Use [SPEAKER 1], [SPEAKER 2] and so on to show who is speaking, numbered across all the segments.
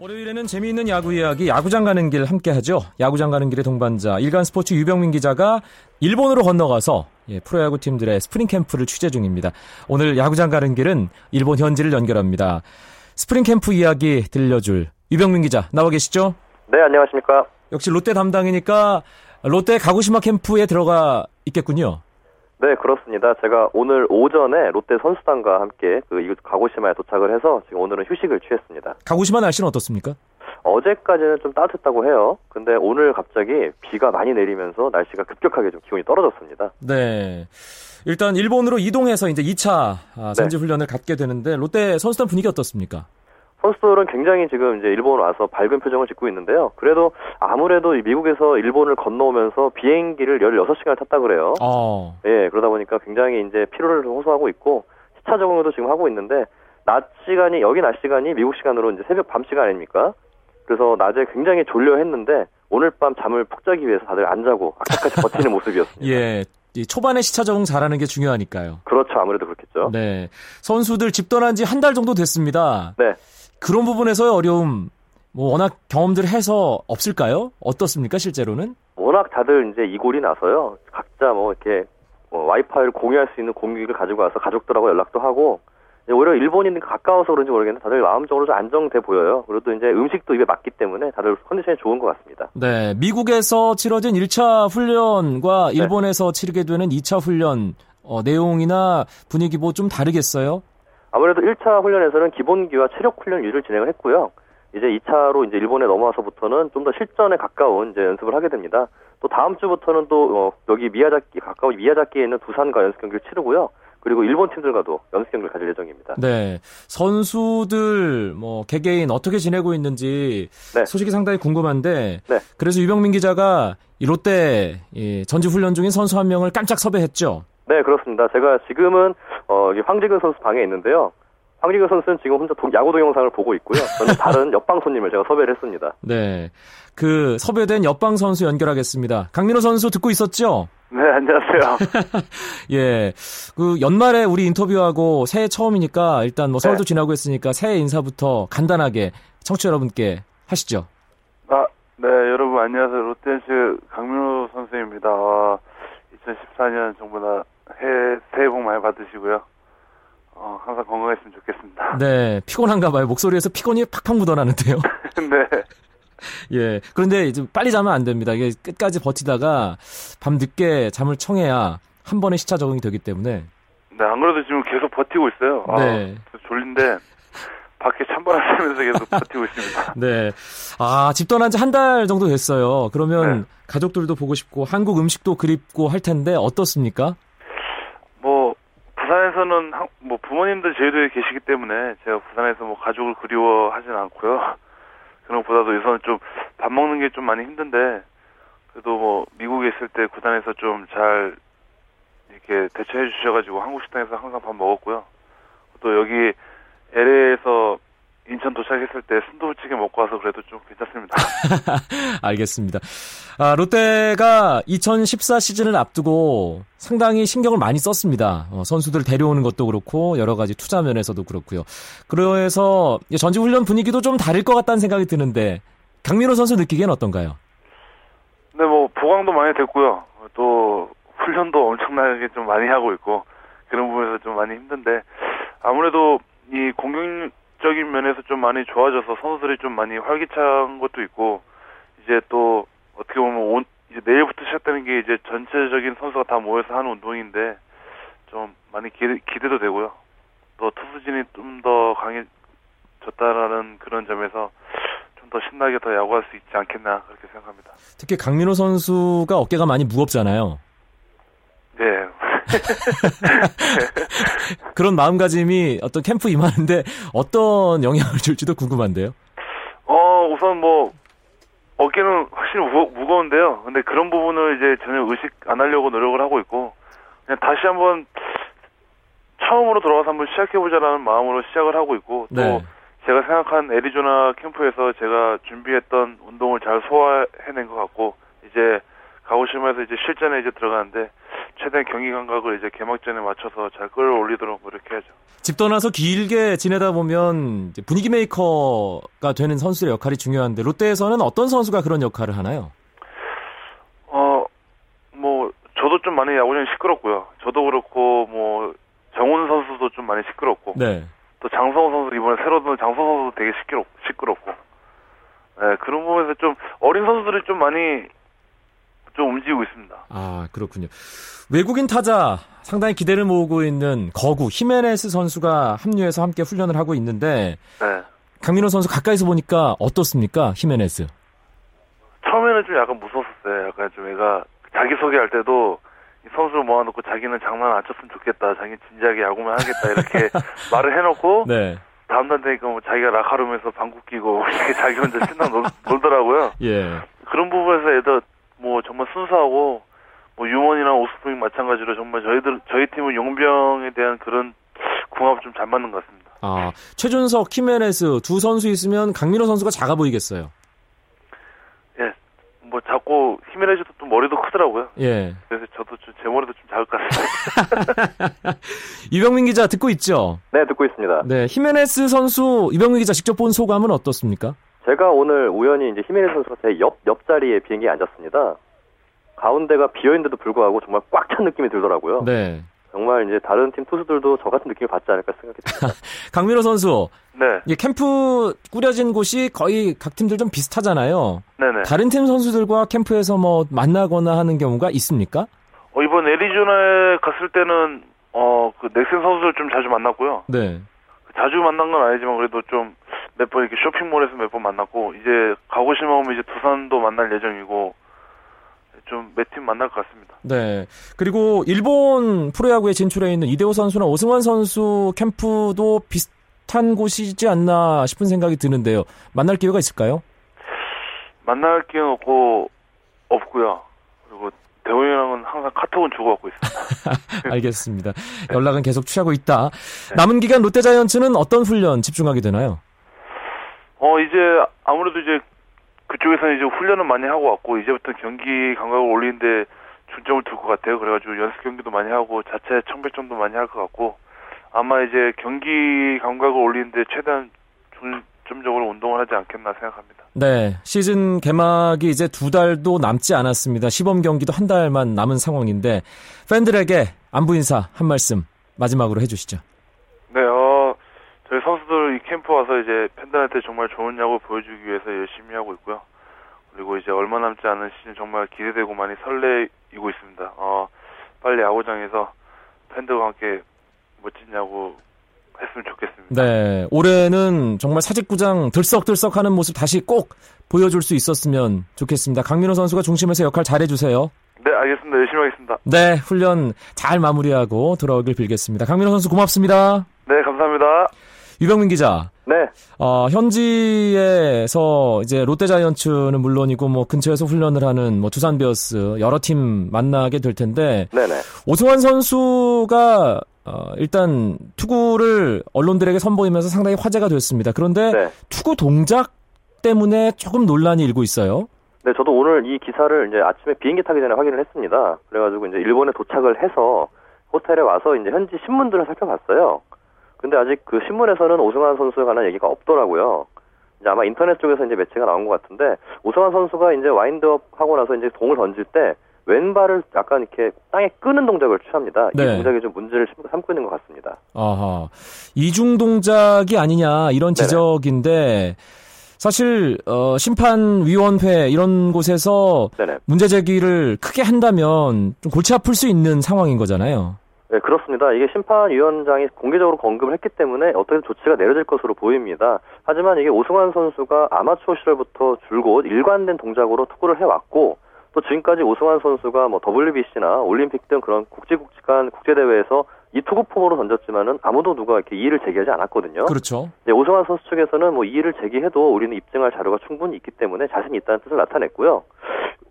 [SPEAKER 1] 월요일에는 재미있는 야구 이야기 야구장 가는 길 함께 하죠. 야구장 가는 길의 동반자 일간 스포츠 유병민 기자가 일본으로 건너가서 예, 프로야구 팀들의 스프링 캠프를 취재 중입니다. 오늘 야구장 가는 길은 일본 현지를 연결합니다. 스프링 캠프 이야기 들려줄 유병민 기자 나와 계시죠?
[SPEAKER 2] 네, 안녕하십니까?
[SPEAKER 1] 역시 롯데 담당이니까 롯데 가고시마 캠프에 들어가 있겠군요.
[SPEAKER 2] 네, 그렇습니다. 제가 오늘 오전에 롯데 선수단과 함께 그 이곳 가고시마에 도착을 해서 지금 오늘은 휴식을 취했습니다.
[SPEAKER 1] 가고시마 날씨는 어떻습니까?
[SPEAKER 2] 어제까지는 좀 따뜻했다고 해요. 근데 오늘 갑자기 비가 많이 내리면서 날씨가 급격하게 좀 기온이 떨어졌습니다.
[SPEAKER 1] 네. 일단 일본으로 이동해서 이제 2차 선지 네. 훈련을 갖게 되는데 롯데 선수단 분위기 어떻습니까?
[SPEAKER 2] 선수들은 굉장히 지금 이제 일본 와서 밝은 표정을 짓고 있는데요. 그래도 아무래도 미국에서 일본을 건너오면서 비행기를 16시간을 탔다 그래요. 어. 예, 그러다 보니까 굉장히 이제 피로를 호소하고 있고 시차 적응도 지금 하고 있는데 낮 시간이 여기 낮 시간이 미국 시간으로 이제 새벽 밤 시간 아닙니까? 그래서 낮에 굉장히 졸려 했는데 오늘 밤 잠을 푹 자기 위해서 다들 안 자고 아까까지 버티는 모습이었습니다.
[SPEAKER 1] 예. 초반에 시차 적응 잘하는 게 중요하니까요.
[SPEAKER 2] 그렇죠. 아무래도 그렇겠죠.
[SPEAKER 1] 네. 선수들 집 떠난 지 한 달 정도 됐습니다.
[SPEAKER 2] 네.
[SPEAKER 1] 그런 부분에서의 어려움, 뭐 워낙 경험들 해서 없을까요? 어떻습니까, 실제로는?
[SPEAKER 2] 워낙 다들 이제 이골이 나서요. 각자 뭐 이렇게 뭐 와이파이를 공유할 수 있는 공유기를 가지고 와서 가족들하고 연락도 하고 오히려 일본인들 가까워서 그런지 모르겠는데 다들 마음적으로 좀 안정돼 보여요. 그리고 이제 음식도 입에 맞기 때문에 다들 컨디션이 좋은 것 같습니다.
[SPEAKER 1] 네, 미국에서 치러진 1차 훈련과 일본에서 네. 치르게 되는 2차 훈련 어, 내용이나 분위기 뭐 좀 다르겠어요?
[SPEAKER 2] 아무래도 1차 훈련에서는 기본기와 체력 훈련 위주를 진행을 했고요. 이제 2차로 이제 일본에 넘어와서부터는 좀 더 실전에 가까운 이제 연습을 하게 됩니다. 또 다음 주부터는 또 어, 여기 미야자키 가까운 미야자키에 있는 두산과 연습 경기를 치르고요. 그리고 일본 팀들과도 연습 경기를 가질 예정입니다.
[SPEAKER 1] 네. 선수들 뭐 개개인 어떻게 지내고 있는지 네. 소식이 상당히 궁금한데 네. 그래서 유병민 기자가 이 롯데 전지 훈련 중인 선수 한 명을 깜짝 섭외했죠.
[SPEAKER 2] 네, 그렇습니다. 제가 지금은 어, 황지근 선수 방에 있는데요. 황지근 선수는 지금 혼자 야구 동영상을 보고 있고요. 저는 다른 옆방 손님을 제가 섭외를 했습니다.
[SPEAKER 1] 네. 그 섭외된 옆방 선수 연결하겠습니다. 강민호 선수 듣고 있었죠?
[SPEAKER 3] 네, 안녕하세요.
[SPEAKER 1] 예. 그 연말에 우리 인터뷰하고 새해 처음이니까 일단 뭐 설도 네. 지나고 있으니까 새해 인사부터 간단하게 청취자 여러분께 하시죠.
[SPEAKER 3] 아, 네, 여러분 안녕하세요. 롯데시 강민호 선수입니다. 2014년 정부 다 해, 새해 복 많이 받으시고요. 어, 항상 건강했으면 좋겠습니다.
[SPEAKER 1] 네, 피곤한가 봐요. 목소리에서 피곤이 팍팍 묻어나는데요.
[SPEAKER 3] 네.
[SPEAKER 1] 예. 그런데 이제 빨리 자면 안 됩니다. 이게 끝까지 버티다가 밤 늦게 잠을 청해야 한 번에 시차 적응이 되기 때문에.
[SPEAKER 3] 네, 안 그래도 지금 계속 버티고 있어요. 아, 네. 졸린데 밖에 찬바람 쐬면서 계속 버티고 있습니다.
[SPEAKER 1] 네. 아, 집 떠난 지 한 달 정도 됐어요. 그러면 네. 가족들도 보고 싶고 한국 음식도 그립고 할 텐데 어떻습니까?
[SPEAKER 3] 뭐 부산에서는 뭐 부모님들 제주도에 계시기 때문에 제가 부산에서 뭐 가족을 그리워하진 않고요. 그런 것보다도 우선 좀 밥 먹는 게 좀 많이 힘든데 그래도 뭐 미국에 있을 때 구단에서 좀 잘 이렇게 대처해 주셔가지고 한국 식당에서 항상 밥 먹었고요. 또 여기 LA에서 인천 도착했을 때 순두부찌개 먹고 와서 그래도 좀 괜찮습니다.
[SPEAKER 1] 알겠습니다. 아, 롯데가 2014 시즌을 앞두고 상당히 신경을 많이 썼습니다. 어, 선수들 데려오는 것도 그렇고 여러 가지 투자 면에서도 그렇고요. 그래서 전지 훈련 분위기도 좀 다를 것 같다는 생각이 드는데 강민호 선수 느끼기엔 어떤가요?
[SPEAKER 3] 네, 뭐 보강도 많이 됐고요. 또 훈련도 엄청나게 좀 많이 하고 있고 그런 부분에서 좀 많이 힘든데 아무래도 이 공격 적인 면에서 좀 많이 좋아져서 선수들이 좀 많이 활기찬 것도 있고 이제 또 어떻게 보면 온, 이제 내일부터 시작되는 게 이제 전체적인 선수가 다 모여서 하는 운동인데 좀 많이 기대, 기대도 되고요. 또 투수진이 좀 더 강해졌다라는 그런 점에서 좀 더 신나게 더 야구할 수 있지 않겠나 그렇게 생각합니다.
[SPEAKER 1] 특히 강민호 선수가 어깨가 많이 무겁잖아요.
[SPEAKER 3] 네.
[SPEAKER 1] 그런 마음가짐이 어떤 캠프 임하는데 어떤 영향을 줄지도 궁금한데요.
[SPEAKER 3] 어, 우선 뭐 어깨는 확실히 무, 무거 운데요. 근데 그런 부분을 이제 전혀 의식 안 하려고 노력을 하고 있고 그냥 다시 한번 처음으로 돌아가서 한번 시작해보자라는 마음으로 시작을 하고 있고 또 네. 제가 생각한 애리조나 캠프에서 제가 준비했던 운동을 잘 소화해낸 것 같고 이제 가오시마에서 이제 실전에 이제 들어가는데 최대한 경기 감각을 이제 개막전에 맞춰서 잘 끌어올리도록 노력해야죠.
[SPEAKER 1] 집 떠나서 길게 지내다 보면 분위기 메이커가 되는 선수의 역할이 중요한데 롯데에서는 어떤 선수가 그런 역할을 하나요?
[SPEAKER 3] 어, 뭐 저도 좀 많이 야구장이 시끄럽고요. 저도 그렇고 뭐 정훈 선수도 좀 많이 시끄럽고. 네. 또 장성호 선수 이번에 새로 든 장성호 선수 되게 시끄럽 시끄럽고. 네, 그런 부분에서 좀 어린 선수들이 좀 많이 좀 움직이고 있습니다.
[SPEAKER 1] 아, 그렇군요. 외국인 타자 상당히 기대를 모으고 있는 거구 히메네스 선수가 합류해서 함께 훈련을 하고 있는데 네. 강민호 선수 가까이서 보니까 어떻습니까? 히메네스.
[SPEAKER 3] 처음에는 좀 약간 무서웠어요. 약간 좀 애가 자기 소개할 때도 선수를 모아놓고 자기는 장난 안 쳤으면 좋겠다. 자기 진지하게 야구만 하겠다. 이렇게 말을 해놓고 네. 다음 날 되니까 뭐 자기가 라커룸에서 방구 끼고 이렇게 자기 혼자 신나 놀, 놀더라고요. 예. 그런 부분에서 애들 뭐 정말 순수하고 뭐 유먼이나 옥스프링 마찬가지로 정말 저희들 저희 팀은 용병에 대한 그런 궁합이 좀잘 맞는 것 같습니다.
[SPEAKER 1] 아 최준석, 히메네스 두 선수 있으면 강민호 선수가 작아 보이겠어요.
[SPEAKER 3] 예, 뭐 자꾸 히메네스도 또 머리도 크더라고요. 예. 그래서 저도 좀, 제 머리도 좀 작을 것 같습니다.
[SPEAKER 1] 유병민 기자 듣고 있죠?
[SPEAKER 2] 네, 듣고 있습니다.
[SPEAKER 1] 네, 히메네스 선수 유병민 기자 직접 본 소감은 어떻습니까?
[SPEAKER 2] 제가 오늘 우연히 이제 히메네스 선수가 제 옆, 옆자리에 비행기에 앉았습니다. 가운데가 비어있는데도 불구하고 정말 꽉 찬 느낌이 들더라고요. 네. 정말 이제 다른 팀 투수들도 저 같은 느낌을 받지 않을까 생각이 듭니다.
[SPEAKER 1] 강민호 선수. 네. 이 캠프 꾸려진 곳이 거의 각 팀들 좀 비슷하잖아요. 네네. 다른 팀 선수들과 캠프에서 뭐 만나거나 하는 경우가 있습니까?
[SPEAKER 3] 어, 이번 애리조나에 갔을 때는 어, 그 넥센 선수를 좀 자주 만났고요. 네. 자주 만난 건 아니지만 그래도 좀 몇 번 이렇게 쇼핑몰에서 몇 번 만났고 이제 가고 싶으면 이제 두산도 만날 예정이고 좀 몇 팀 만날 것 같습니다.
[SPEAKER 1] 네. 그리고 일본 프로야구에 진출해 있는 이대호 선수나 오승환 선수 캠프도 비슷한 곳이지 않나 싶은 생각이 드는데요. 만날 기회가 있을까요?
[SPEAKER 3] 만날 기회는 없고 없고요. 그리고 대호이랑은 항상 카톡은 주고받고 있습니다.
[SPEAKER 1] 알겠습니다. 연락은 계속 취하고 있다. 네. 남은 기간 롯데자이언츠는 어떤 훈련 집중하게 되나요?
[SPEAKER 3] 어 이제 아무래도 이제 그쪽에서는 이제 훈련을 많이 하고 왔고 이제부터 경기 감각을 올리는데 중점을 둘 것 같아요. 그래가지고 연습 경기도 많이 하고 자체 청백전도 많이 할 것 같고 아마 이제 경기 감각을 올리는데 최대한 중점적으로 운동을 하지 않겠나 생각합니다.
[SPEAKER 1] 네, 시즌 개막이 이제 두 달도 남지 않았습니다. 시범 경기도 한 달만 남은 상황인데 팬들에게 안부 인사 한 말씀 마지막으로 해주시죠.
[SPEAKER 3] 네, 어, 저희 선수들 이 캠프 와서 이제 팬들한테 정말 좋은 야구 보여주기 위해서 열심히 하고 있고요. 그리고 이제 얼마 남지 않은 시즌 정말 기대되고 많이 설레이고 있습니다. 어, 빨리 야구장에서 팬들과 함께 멋진 야구 했으면 좋겠습니다.
[SPEAKER 1] 네, 올해는 정말 사직구장 들썩들썩하는 모습 다시 꼭 보여줄 수 있었으면 좋겠습니다. 강민호 선수가 중심에서 역할 잘해주세요.
[SPEAKER 3] 네, 알겠습니다. 열심히 하겠습니다.
[SPEAKER 1] 네, 훈련 잘 마무리하고 돌아오길 빌겠습니다. 강민호 선수 고맙습니다.
[SPEAKER 3] 네, 감사합니다.
[SPEAKER 1] 유병민 기자.
[SPEAKER 2] 네.
[SPEAKER 1] 어, 현지에서 이제 롯데자이언츠는 물론이고 뭐 근처에서 훈련을 하는 뭐 두산 베어스 여러 팀 만나게 될 텐데. 네네. 오승환 선수가 어, 일단 투구를 언론들에게 선보이면서 상당히 화제가 됐습니다. 그런데 네. 투구 동작 때문에 조금 논란이 일고 있어요.
[SPEAKER 2] 네, 저도 오늘 이 기사를 이제 아침에 비행기 타기 전에 확인을 했습니다. 그래가지고 이제 일본에 도착을 해서 호텔에 와서 이제 현지 신문들을 살펴봤어요. 근데 아직 그 신문에서는 오승환 선수에 관한 얘기가 없더라고요. 이제 아마 인터넷 쪽에서 이제 매체가 나온 것 같은데 오승환 선수가 이제 와인드업 하고 나서 이제 공을 던질 때 왼발을 약간 이렇게 땅에 끄는 동작을 취합니다. 네. 이 동작이 좀 문제를 삼고 있는 것 같습니다.
[SPEAKER 1] 아하. 이중 동작이 아니냐 이런 지적인데 네네. 사실 어, 심판위원회 이런 곳에서 네네. 문제 제기를 크게 한다면 좀 골치 아플 수 있는 상황인 거잖아요.
[SPEAKER 2] 네, 그렇습니다. 이게 심판위원장이 공개적으로 언급을 했기 때문에 어떻게 조치가 내려질 것으로 보입니다. 하지만 이게 오승환 선수가 아마추어 시절부터 줄곧 일관된 동작으로 투구를 해왔고 또 지금까지 오승환 선수가 뭐 WBC나 올림픽 등 그런 국제국간 국제대회에서 이 투구 폼으로 던졌지만은 아무도 누가 이렇게 이의를 제기하지 않았거든요.
[SPEAKER 1] 그렇죠.
[SPEAKER 2] 네, 오승환 선수 측에서는 뭐 이의를 제기해도 우리는 입증할 자료가 충분히 있기 때문에 자신이 있다는 뜻을 나타냈고요.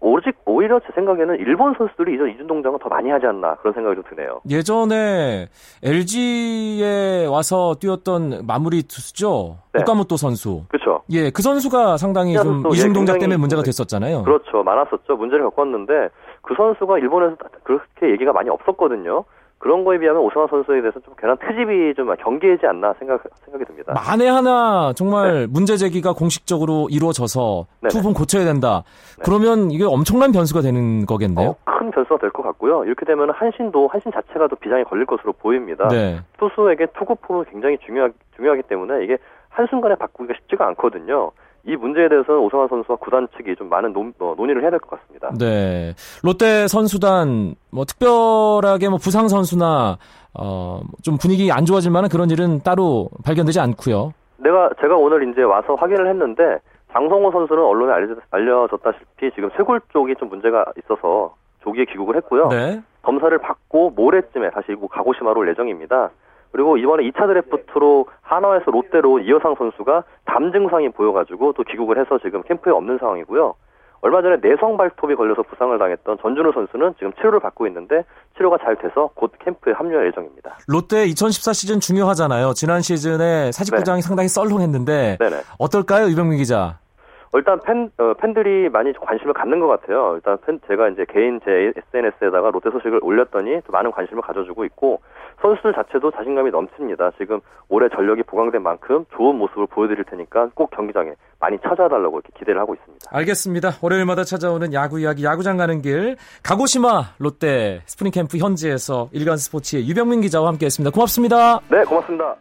[SPEAKER 2] 오직 오히려 제 생각에는 일본 선수들이 이전 이준 동작은 더 많이 하지 않나 그런 생각이 좀 드네요.
[SPEAKER 1] 예전에 LG에 와서 뛰었던 마무리 투수죠. 네. 오카모토 선수.
[SPEAKER 2] 그렇죠.
[SPEAKER 1] 예, 그 선수가 상당히 좀 이중 동작 때문에 문제가 됐었잖아요.
[SPEAKER 2] 그렇죠. 많았었죠. 문제를 겪었는데 그 선수가 일본에서 그렇게 얘기가 많이 없었거든요. 그런 거에 비하면 오승환 선수에 대해서 좀 괜한 트집이 좀 경계이지 않나 생각 생각이 듭니다.
[SPEAKER 1] 만에 하나 정말 네. 문제 제기가 공식적으로 이루어져서 두 분 고쳐야 된다. 네. 그러면 이게 엄청난 변수가 되는 거겠네요. 어,
[SPEAKER 2] 큰 변수가 될 것 같고요. 이렇게 되면 한신도 한신 자체가 또 비장이 걸릴 것으로 보입니다. 네. 투수에게 투구 폼은 굉장히 중요하, 중요하기 때문에 이게 한순간에 바꾸기가 쉽지가 않거든요. 이 문제에 대해서는 오승환 선수와 구단 측이 좀 많은 논, 어, 논의를 해야 될 것 같습니다.
[SPEAKER 1] 네. 롯데 선수단 뭐 특별하게 뭐 부상 선수나 어, 좀 분위기 안 좋아질 만한 그런 일은 따로 발견되지 않고요.
[SPEAKER 2] 내가 제가 오늘 이제 와서 확인을 했는데 장성호 선수는 언론에 알려졌, 다시피 지금 쇄골 쪽이 좀 문제가 있어서 조기에 귀국을 했고요. 네. 검사를 받고 모레쯤에 다시 가고시마로 올 예정입니다. 그리고 이번에 2차 드래프트로 한화에서 롯데로 이어상 선수가 담 증상이 보여가지고 또 귀국을 해서 지금 캠프에 없는 상황이고요. 얼마 전에 내성 발톱이 걸려서 부상을 당했던 전준우 선수는 지금 치료를 받고 있는데 치료가 잘 돼서 곧 캠프에 합류할 예정입니다.
[SPEAKER 1] 롯데 2014 시즌 중요하잖아요. 지난 시즌에 사직구장이 네. 상당히 썰렁했는데 네네. 어떨까요, 유병민 기자?
[SPEAKER 2] 일단 팬 어, 팬들이 많이 관심을 갖는 것 같아요. 일단 팬 제가 이제 개인 제 SNS에다가 롯데 소식을 올렸더니 또 많은 관심을 가져주고 있고 선수들 자체도 자신감이 넘칩니다. 지금 올해 전력이 보강된 만큼 좋은 모습을 보여드릴 테니까 꼭 경기장에 많이 찾아달라고 이렇게 기대를 하고 있습니다.
[SPEAKER 1] 알겠습니다. 월요일마다 찾아오는 야구 이야기, 야구장 가는 길, 가고시마 롯데 스프링 캠프 현지에서 일간 스포츠의 유병민 기자와 함께했습니다. 고맙습니다.
[SPEAKER 2] 네, 고맙습니다.